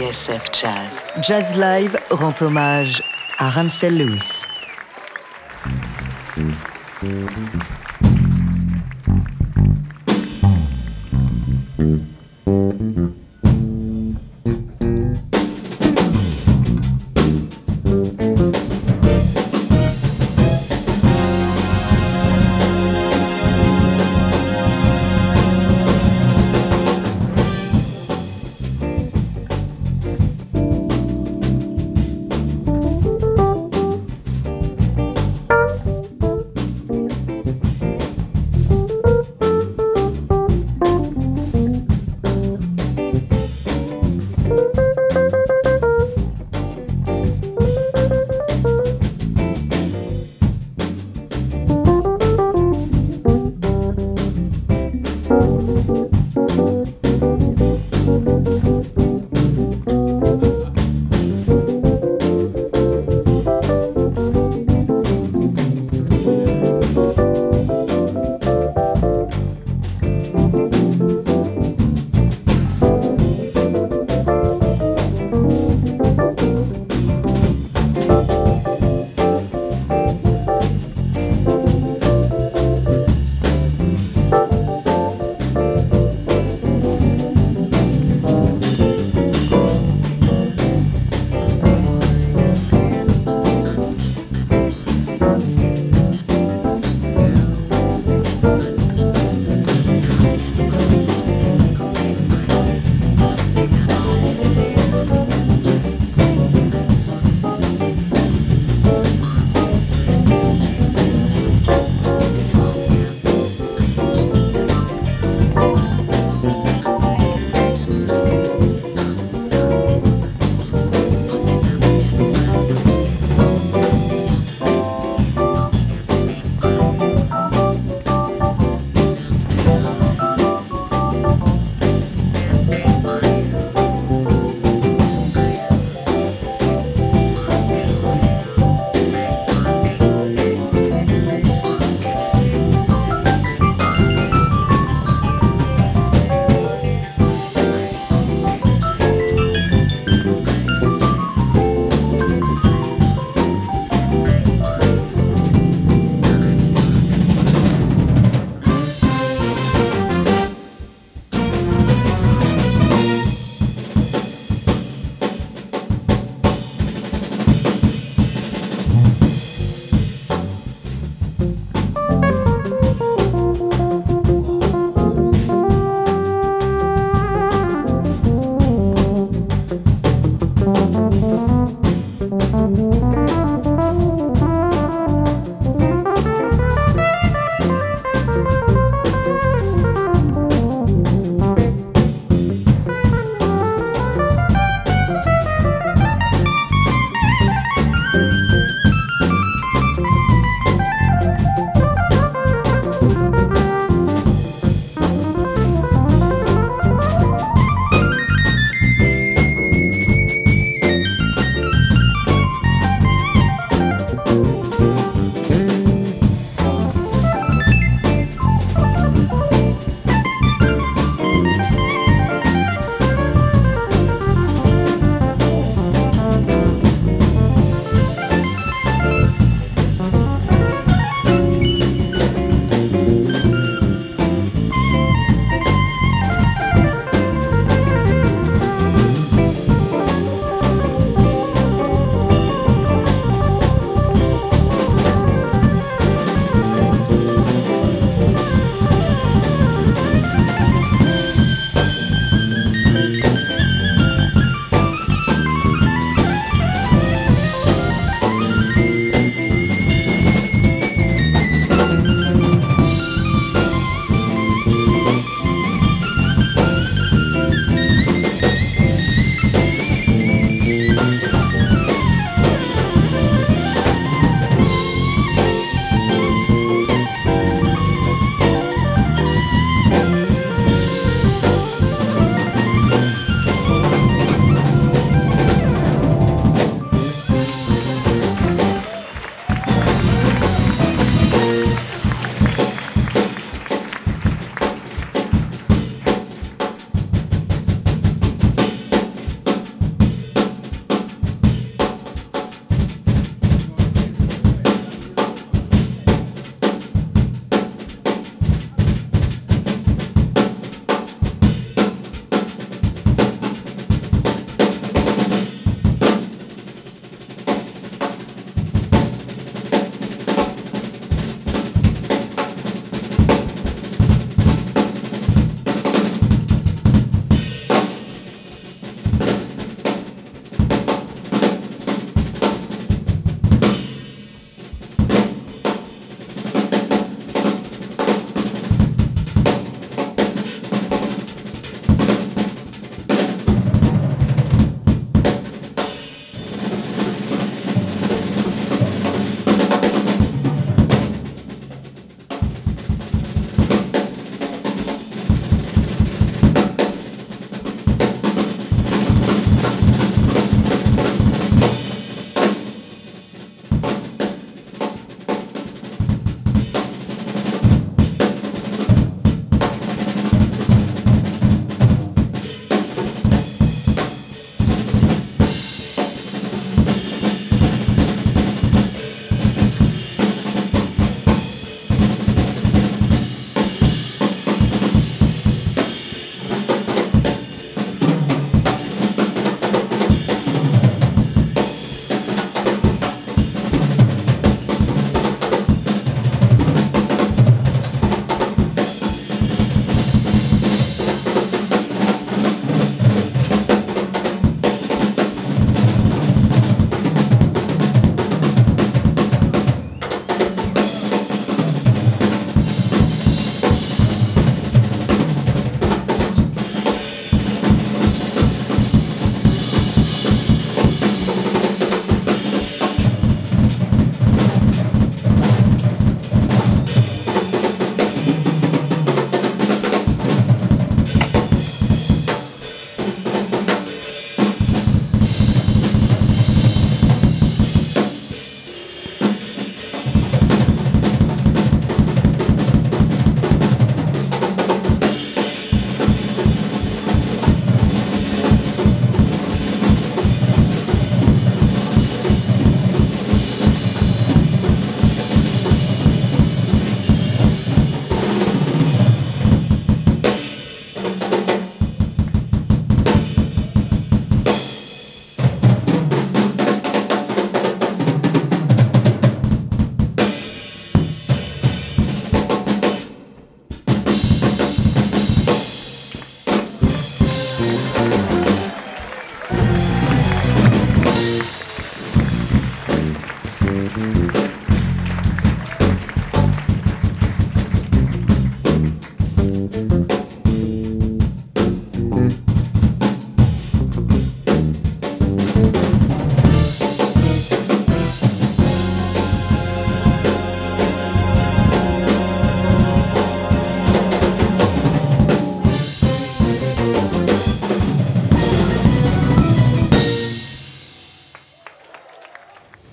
Jazz. Jazz Live rend hommage à Ramsey Lewis.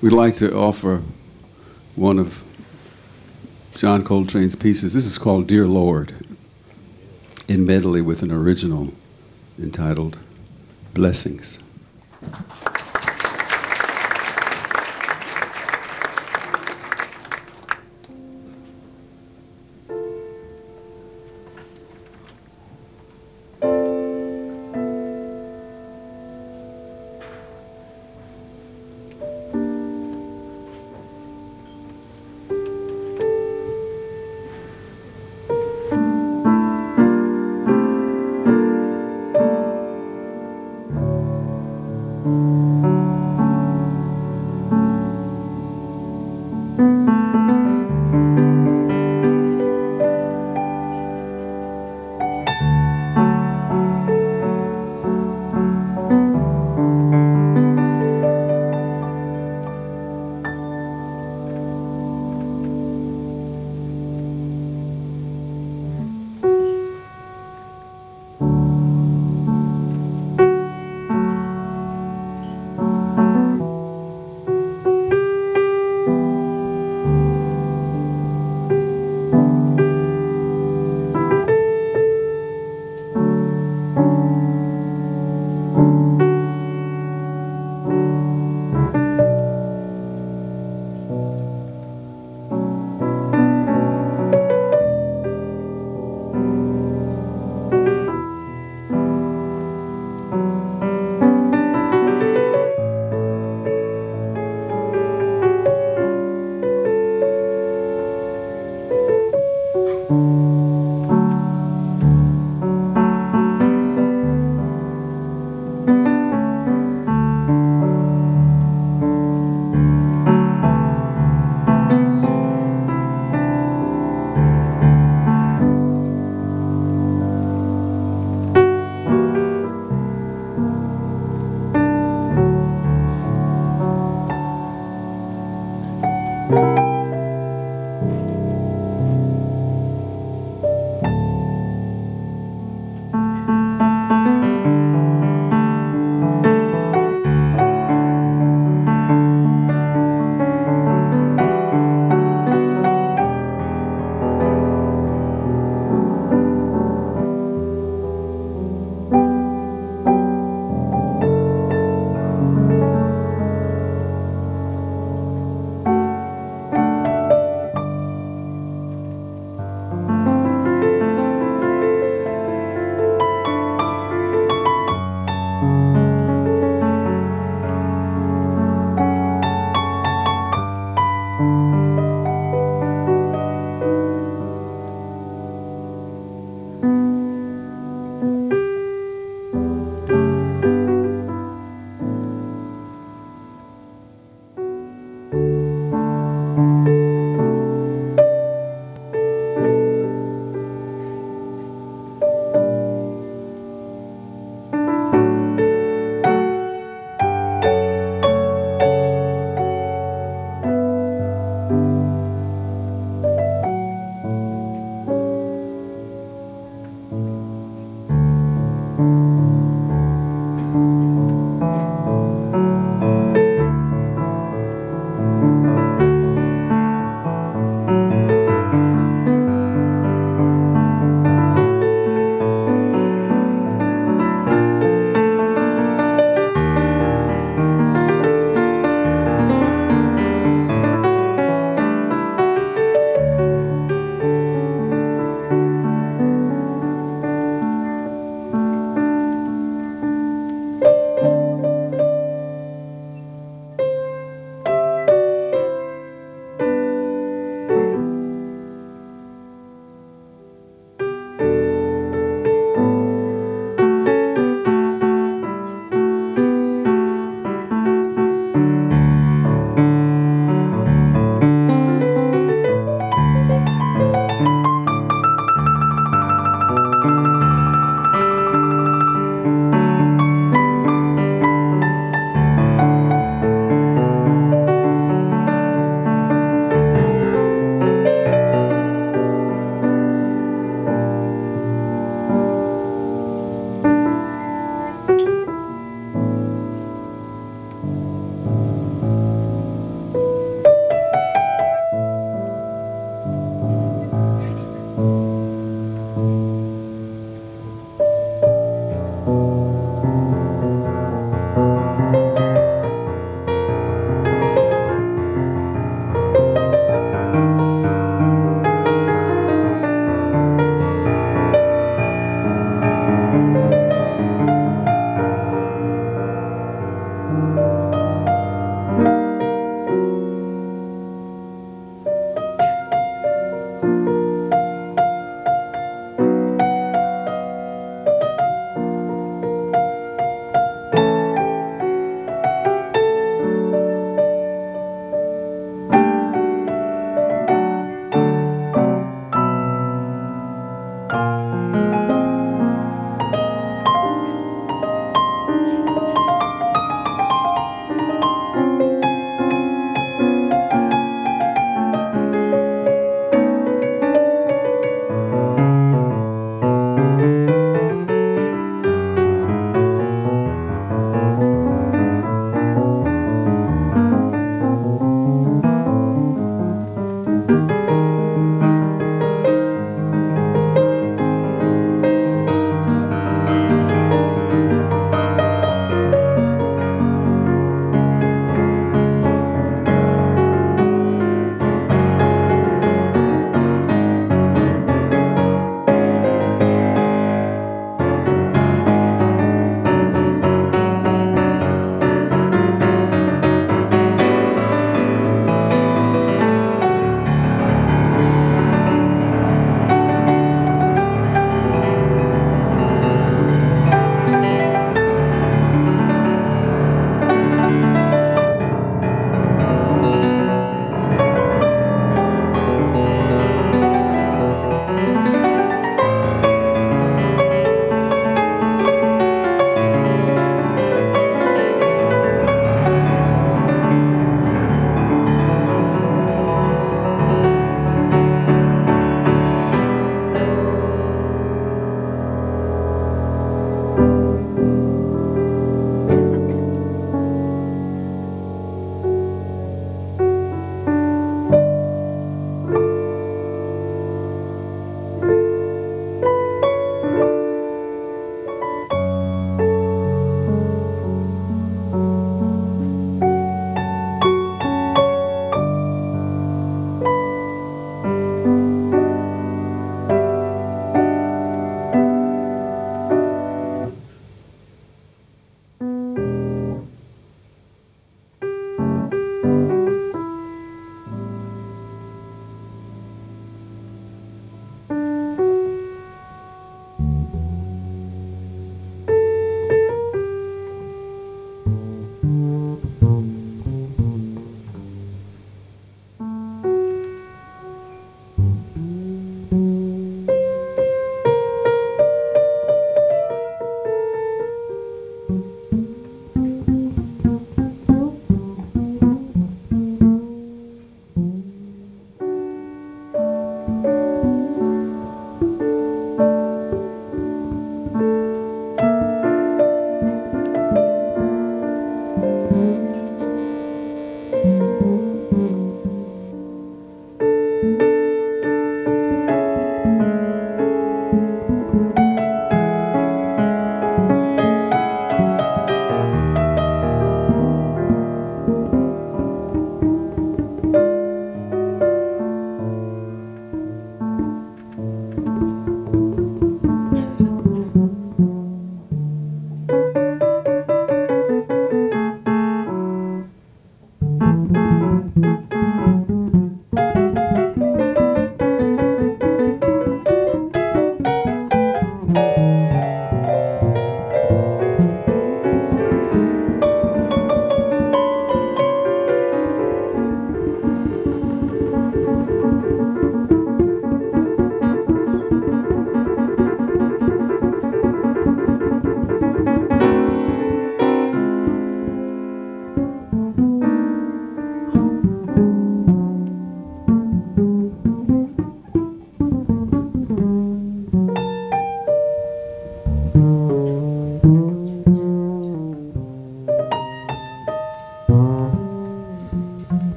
We'd like to offer one of John Coltrane's pieces. This is called Dear Lord, in medley with an original entitled Blessings.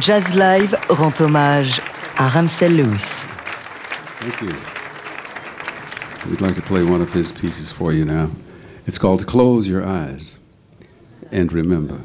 Jazz Live rend hommage à Ramsey Lewis. Thank you. We'd like to play one of his pieces for you now. It's called Close Your Eyes and Remember.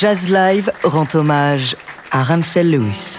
Jazz Live rend hommage à Ramsey Lewis.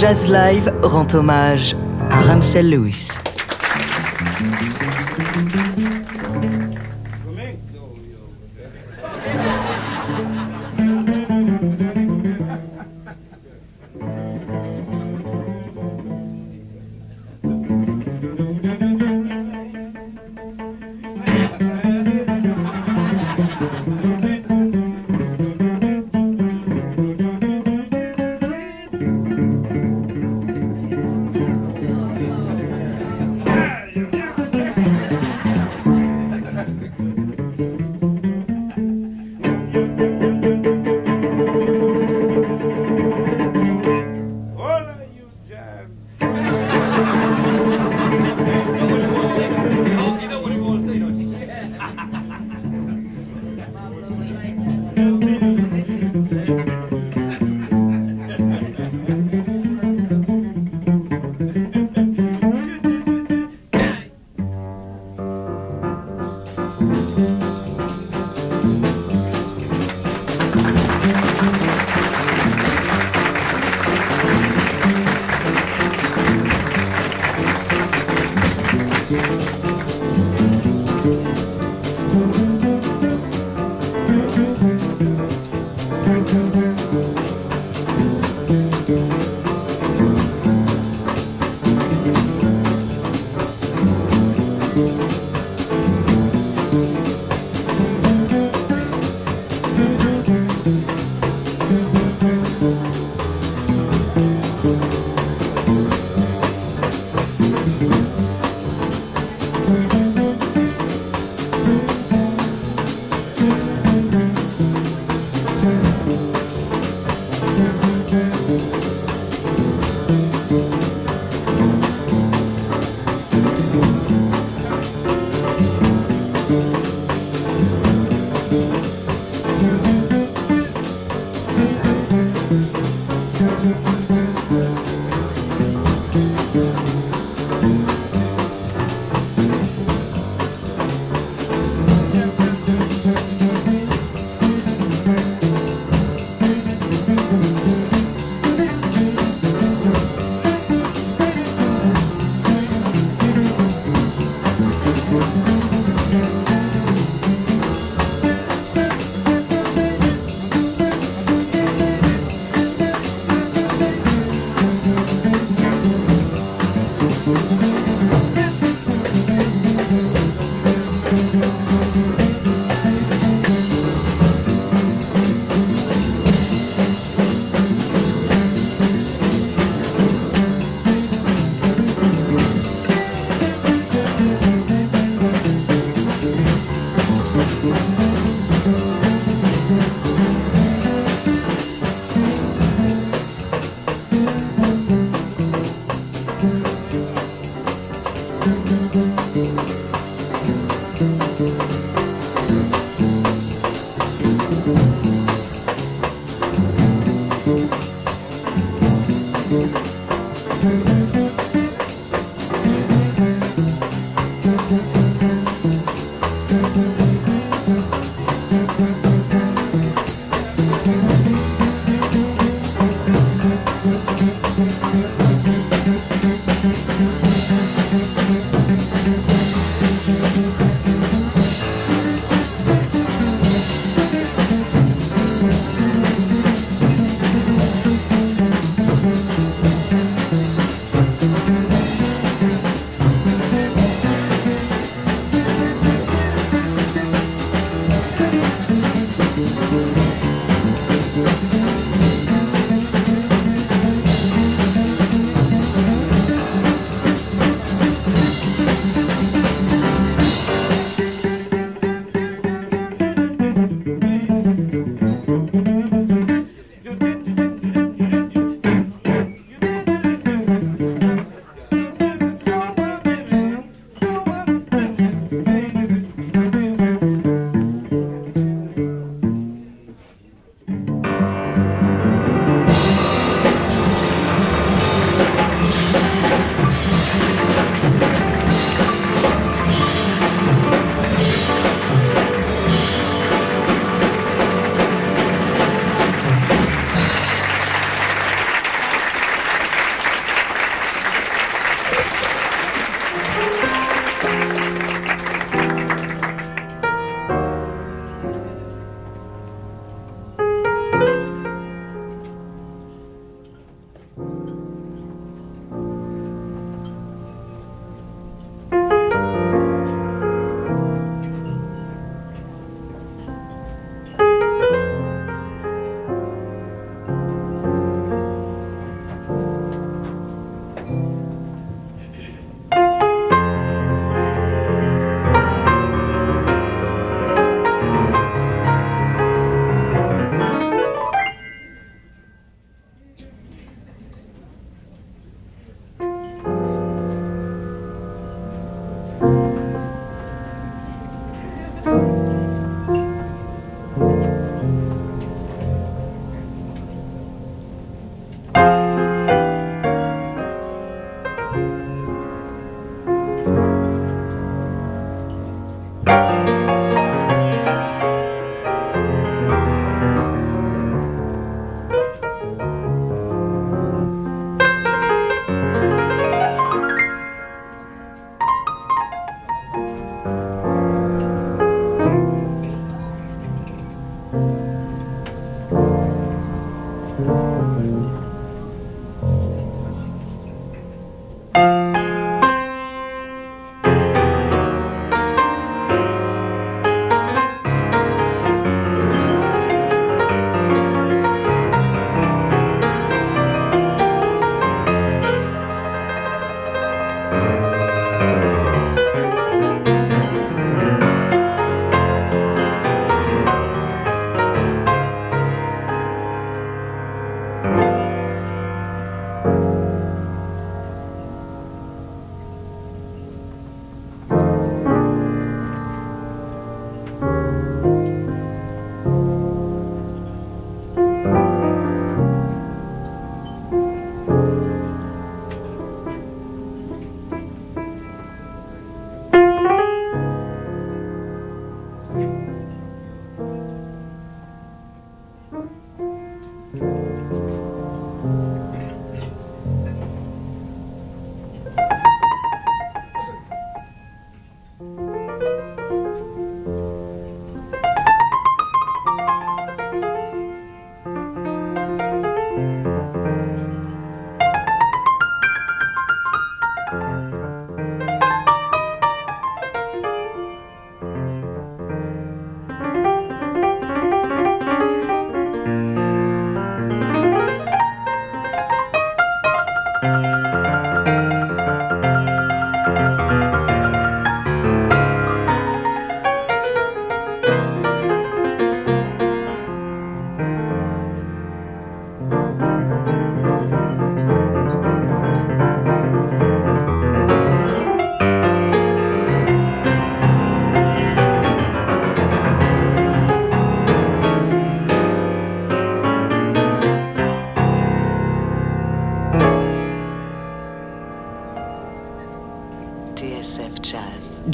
Jazz Live rend hommage à Ramsey Lewis.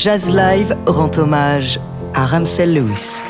Jazz Live rend hommage à Ramsel Lewis.